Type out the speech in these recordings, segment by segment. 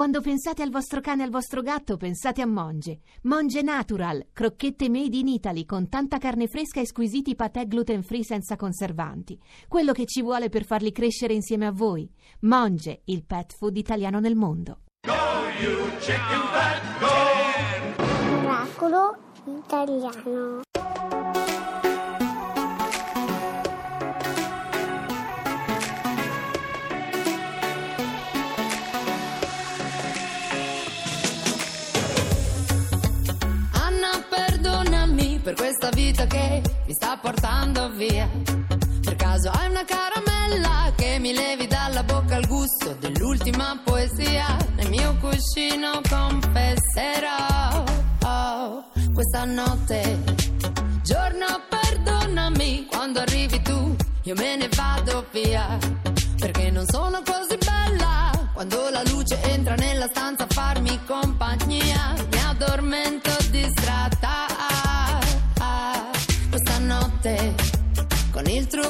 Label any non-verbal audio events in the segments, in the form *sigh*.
Quando pensate al vostro cane e al vostro gatto, pensate a Monge. Monge Natural, crocchette made in Italy con tanta carne fresca e squisiti patè gluten free senza conservanti. Quello che ci vuole per farli crescere insieme a voi. Monge, il pet food italiano nel mondo. Go, you chicken fat, go! Oracolo italiano. Vita che mi sta portando via. Per caso hai una caramella che mi levi dalla bocca il gusto dell'ultima poesia. Nel mio cuscino confesserò oh, questa notte. Giorno, perdonami quando arrivi tu, io me ne vado via. Perché non sono così bella quando la luce entra nella stanza a farmi compagnia. Mi addormento distratta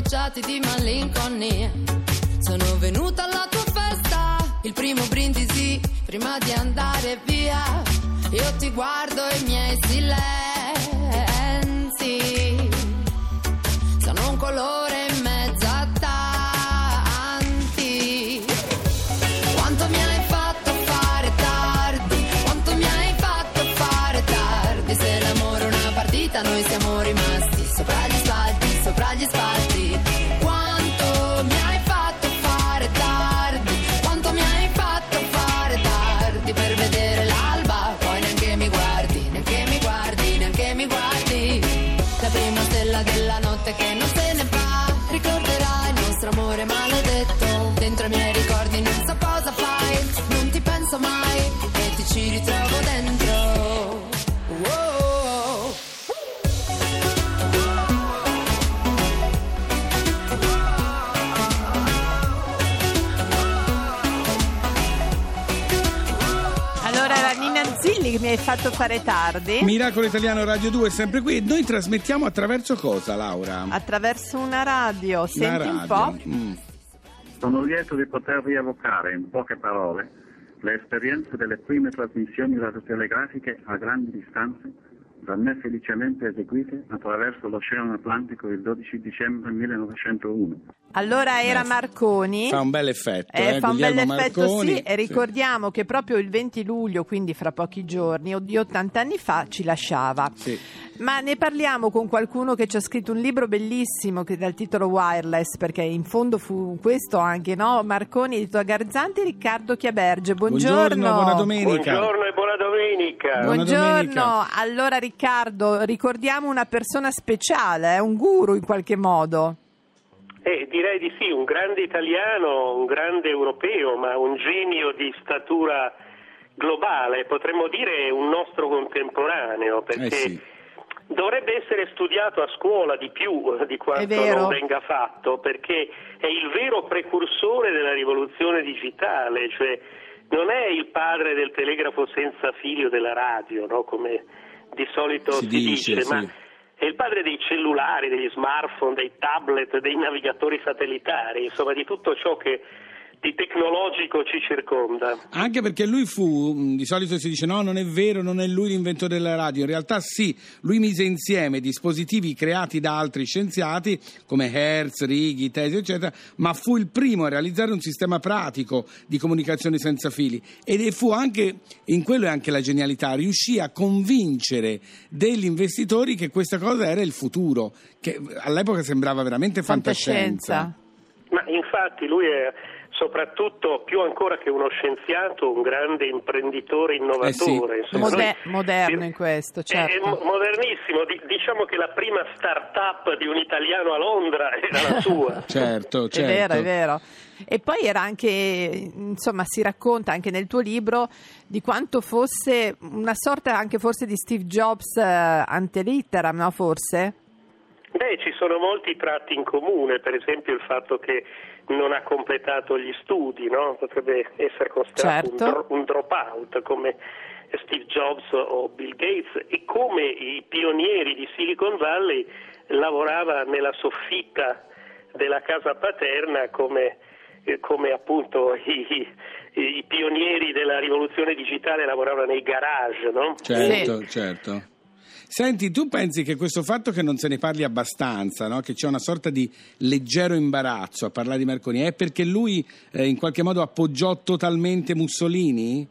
rossi stropicciati di malinconia. Sono venuta alla tua festa, il primo brindisi prima di andare via. Io ti guardo e i miei silenzi fatto fare tardi Miracolo Italiano Radio 2 è sempre qui. Noi trasmettiamo attraverso cosa, Laura? attraverso una radio. Senti Una un po'. radio. Mm. Sono lieto di poter rievocare in poche parole le esperienze delle prime trasmissioni radiotelegrafiche a grandi distanze da me felicemente eseguite attraverso l'Oceano Atlantico il 12 dicembre 1901. Allora era Marconi. Fa un bel effetto, Eh, eh, fa un bel effetto Marconi. sì e ricordiamo che proprio il 20 luglio, quindi fra pochi giorni, o di 80 anni fa, ci lasciava. Sì. Ma ne parliamo con qualcuno che ci ha scritto un libro bellissimo che dal titolo Wireless, perché in fondo fu questo anche, no? Marconi, edito Garzanti, Riccardo Chiaberge. Buongiorno. buona domenica. Buongiorno e buona domenica. Buona Buongiorno. domenica. Allora Riccardo, ricordiamo una persona speciale, eh, un guru in qualche modo. Eh, direi di sì, un grande italiano, un grande europeo, ma un genio di statura globale, potremmo dire un nostro contemporaneo, perché Eh sì. dovrebbe essere studiato a scuola di più di quanto non venga fatto, perché è il vero precursore della rivoluzione digitale, cioè non è il padre del telegrafo senza filo della radio, no? come di solito Si si, dice, sì. ma è il padre dei cellulari, degli smartphone, dei tablet, dei navigatori satellitari, insomma di tutto ciò che di tecnologico ci circonda. Anche perché lui fu, mh, di solito si dice no, non è vero, non è lui l'inventore della radio. In realtà sì, lui mise insieme dispositivi creati da altri scienziati come Hertz, Righi, Tesi, eccetera, ma fu il primo a realizzare un sistema pratico di comunicazione senza fili. Ed e fu anche, in quello è anche la genialità, riuscì a convincere degli investitori che questa cosa era il futuro, che all'epoca sembrava veramente fantascienza. Fantascienza. Ma infatti lui è soprattutto più ancora che uno scienziato, un grande imprenditore innovatore. Eh sì, Insomma, Mode- noi- moderno in questo, È- certo. È mo- modernissimo, Di- diciamo che la prima start-up di un italiano a Londra *laughs* era la sua. Certo, *laughs* certo. È vero, è vero. E poi era anche, insomma, si racconta anche nel tuo libro di quanto fosse una sorta anche forse di Steve Jobs eh, ante litteram, no? Forse? Beh, ci sono molti tratti in comune, per esempio il fatto che non ha completato gli studi, no? potrebbe essere considerato Certo. un, dro- un dropout come Steve Jobs o Bill Gates e come i pionieri di Silicon Valley lavorava nella soffitta della casa paterna come, eh, come appunto i, i- i pionieri della rivoluzione digitale lavoravano nei garage, no? Certo, certo. Senti, tu pensi che questo fatto che non se ne parli abbastanza, no? che c'è una sorta di leggero imbarazzo a parlare di Marconi, è perché lui eh, in qualche modo appoggiò totalmente Mussolini?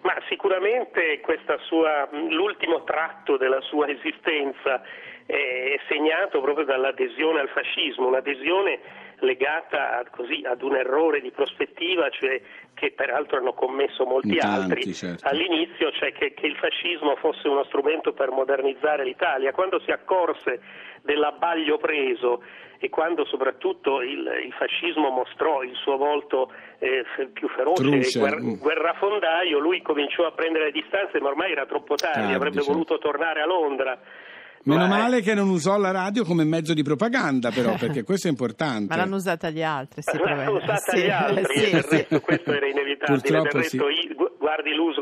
Ma sicuramente sua, l'ultimo tratto della sua esistenza è segnato proprio dall'adesione al fascismo, un'adesione legata così ad un errore di prospettiva, cioè che peraltro hanno commesso molti tanti, altri certo. all'inizio, cioè che, che il fascismo fosse uno strumento per modernizzare l'Italia. Quando si accorse dell'abbaglio preso e quando soprattutto il, il fascismo mostrò il suo volto eh, più feroce, Truce, guer- mm. guerrafondaio, lui cominciò a prendere le distanze, ma ormai era troppo tardi, Tardi, avrebbe certo. voluto tornare a Londra. Meno Ma, eh, male che non usò la radio come mezzo di propaganda, però, perché questo è importante. *laughs* Ma l'hanno usata gli altri, si L'hanno usata *laughs* sì, gli altri, sì, sì. resto questo era inevitabile. Purtroppo del resto, sì.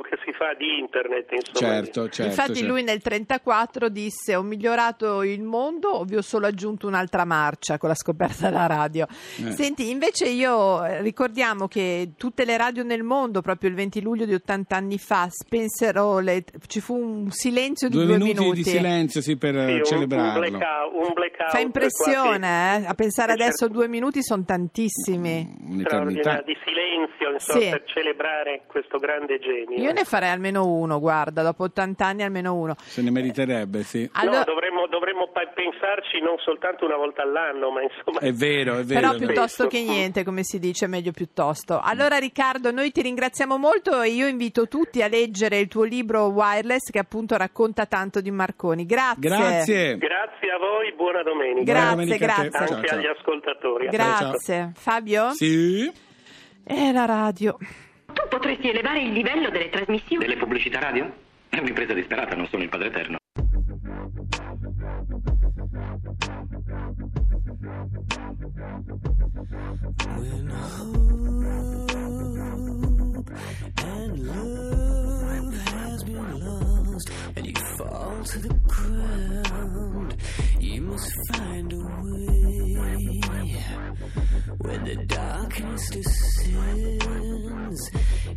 Che si fa di internet, insomma. Certo, certo. Infatti certo. lui nel 1934 disse ho migliorato il mondo o vi ho solo aggiunto un'altra marcia con la scoperta della radio. Eh. Senti, invece io eh, ricordiamo che tutte le radio nel mondo proprio il 20 luglio di 80 anni fa spensero, le- ci fu un silenzio di Due, due, minuti, minuti. di silenzio, sì, per Sì, eh, un, un celebrarlo. blackout, un blackout Fa impressione, eh? A pensare *laughs* adesso certo. due minuti sono tantissimi. Un'eternità. di silenzio insomma, Sì. per celebrare questo grande genio. Io ne farei almeno uno, guarda, dopo 80 anni almeno uno. Se ne meriterebbe, sì. Allora- No, dovremmo, dovremmo pensarci non soltanto una volta all'anno, ma insomma... È vero, è vero. Però piuttosto che niente, come si dice, meglio piuttosto. Allora Riccardo, noi ti ringraziamo molto e io invito tutti a leggere il tuo libro Wireless che appunto racconta tanto di Marconi. Grazie. Grazie. Grazie a voi, buona domenica. Buona Grazie, domenica a te. grazie. Ciao, Anche ciao. agli ascoltatori. Grazie. Fabio? Sì. E la radio. Tu potresti elevare il livello delle trasmissioni. Delle pubblicità radio? È un'impresa disperata, non sono il padre eterno.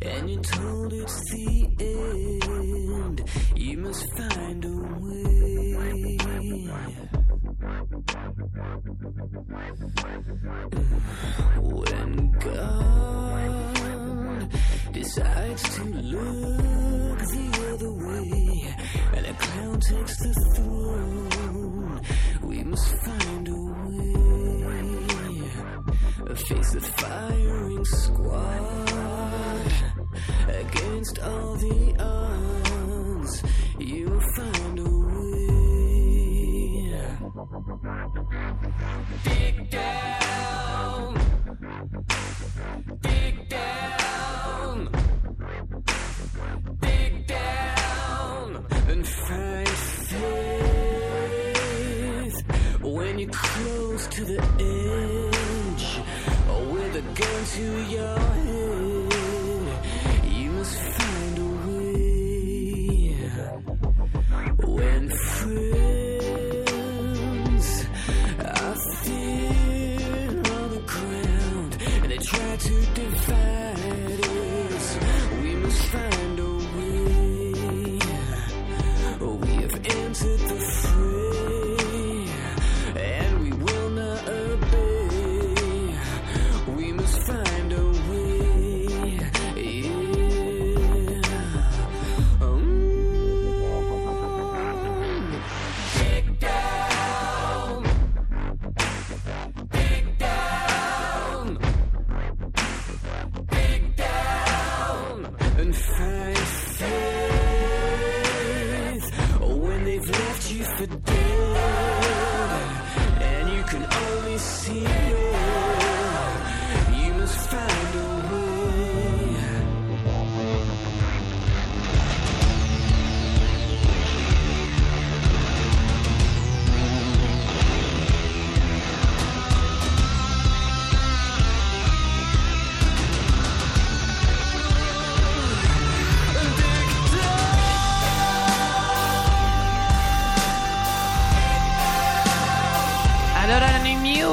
And you're told it's the end, you must find a way. When God decides to look the other way and a clown takes the throne, we must find a way. A face the firing squad against all the odds. You'll find a way. Dig down. Dig down. Dig down and find faith when you're close to the edge or with a gun to your head. still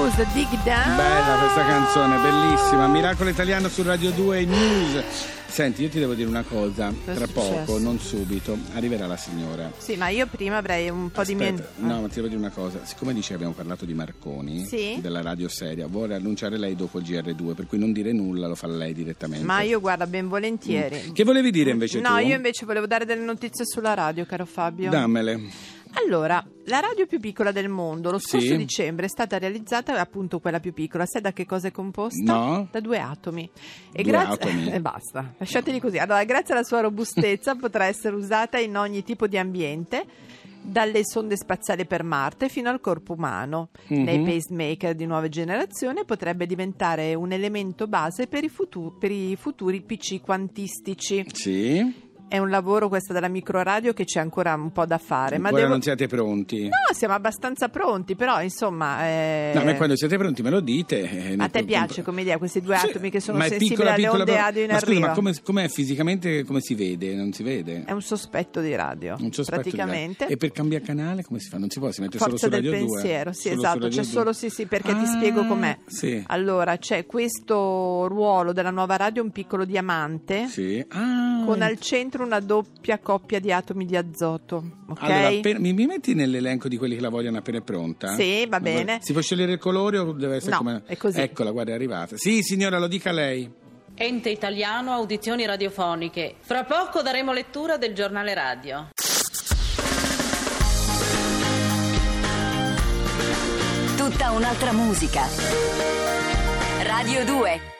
Muse, Dig Down. Bella questa canzone, bellissima. Miracolo italiano su Radio 2 News. Senti, io ti devo dire una cosa, Cosa è tra successo? poco, non subito, arriverà la signora. Sì, ma io prima avrei un po' di. Aspetta, no, ma ti devo dire una cosa. Siccome dice che abbiamo parlato di Marconi, Sì. della radio seria, vuole annunciare lei dopo il GR2, per cui non dire nulla, lo fa lei direttamente. Ma io guarda, ben volentieri. Che volevi dire invece No, tu? io invece volevo dare delle notizie sulla radio, caro Fabio. Dammele. Allora, la radio più piccola del mondo, lo scorso Sì. dicembre è stata realizzata appunto quella più piccola. Sai da che cosa è composta? No. Da due atomi. E Due grazie... atomi? E *laughs* basta, lasciateli così. Allora, grazie alla sua robustezza *laughs* potrà essere usata in ogni tipo di ambiente. Dalle sonde spaziali per Marte fino al corpo umano. Mhm. Nei pacemaker di nuova generazione potrebbe diventare un elemento base per i, futu- per i futuri PC quantistici. Sì. È un lavoro questo della microradio che c'è ancora un po' da fare. ma devo... non siete pronti? No, siamo abbastanza pronti, però insomma... eh, No, ma quando siete pronti me lo dite. eh, A te piace come idea questi due Sì, atomi che sono sensibili piccola, alle piccola, onde però- radio in ma scusa, arrivo? ma come, com'è fisicamente, come si vede? Non si vede? È un sospetto di radio, Un sospetto di praticamente. radio. E per cambiare canale come si fa? Non si può, si mette solo Forza su del Radio 2. pensiero, sì, Solo su esatto, c'è 2. solo sì, sì, perché ti Ah, spiego com'è. Sì. Allora, c'è questo ruolo della nuova radio, un piccolo diamante, Sì. Ah. con al centro una doppia coppia di atomi di azoto, ok? Allora, appena- mi, mi metti nell'elenco di quelli che la vogliono appena è pronta? Sì, va bene. Si può scegliere il colore o deve essere No, come... è così. Eccola, guarda, è arrivata. Sì, signora, lo dica lei. Ente italiano audizioni radiofoniche. Fra poco daremo lettura del giornale radio. Tutta un'altra musica. Radio 2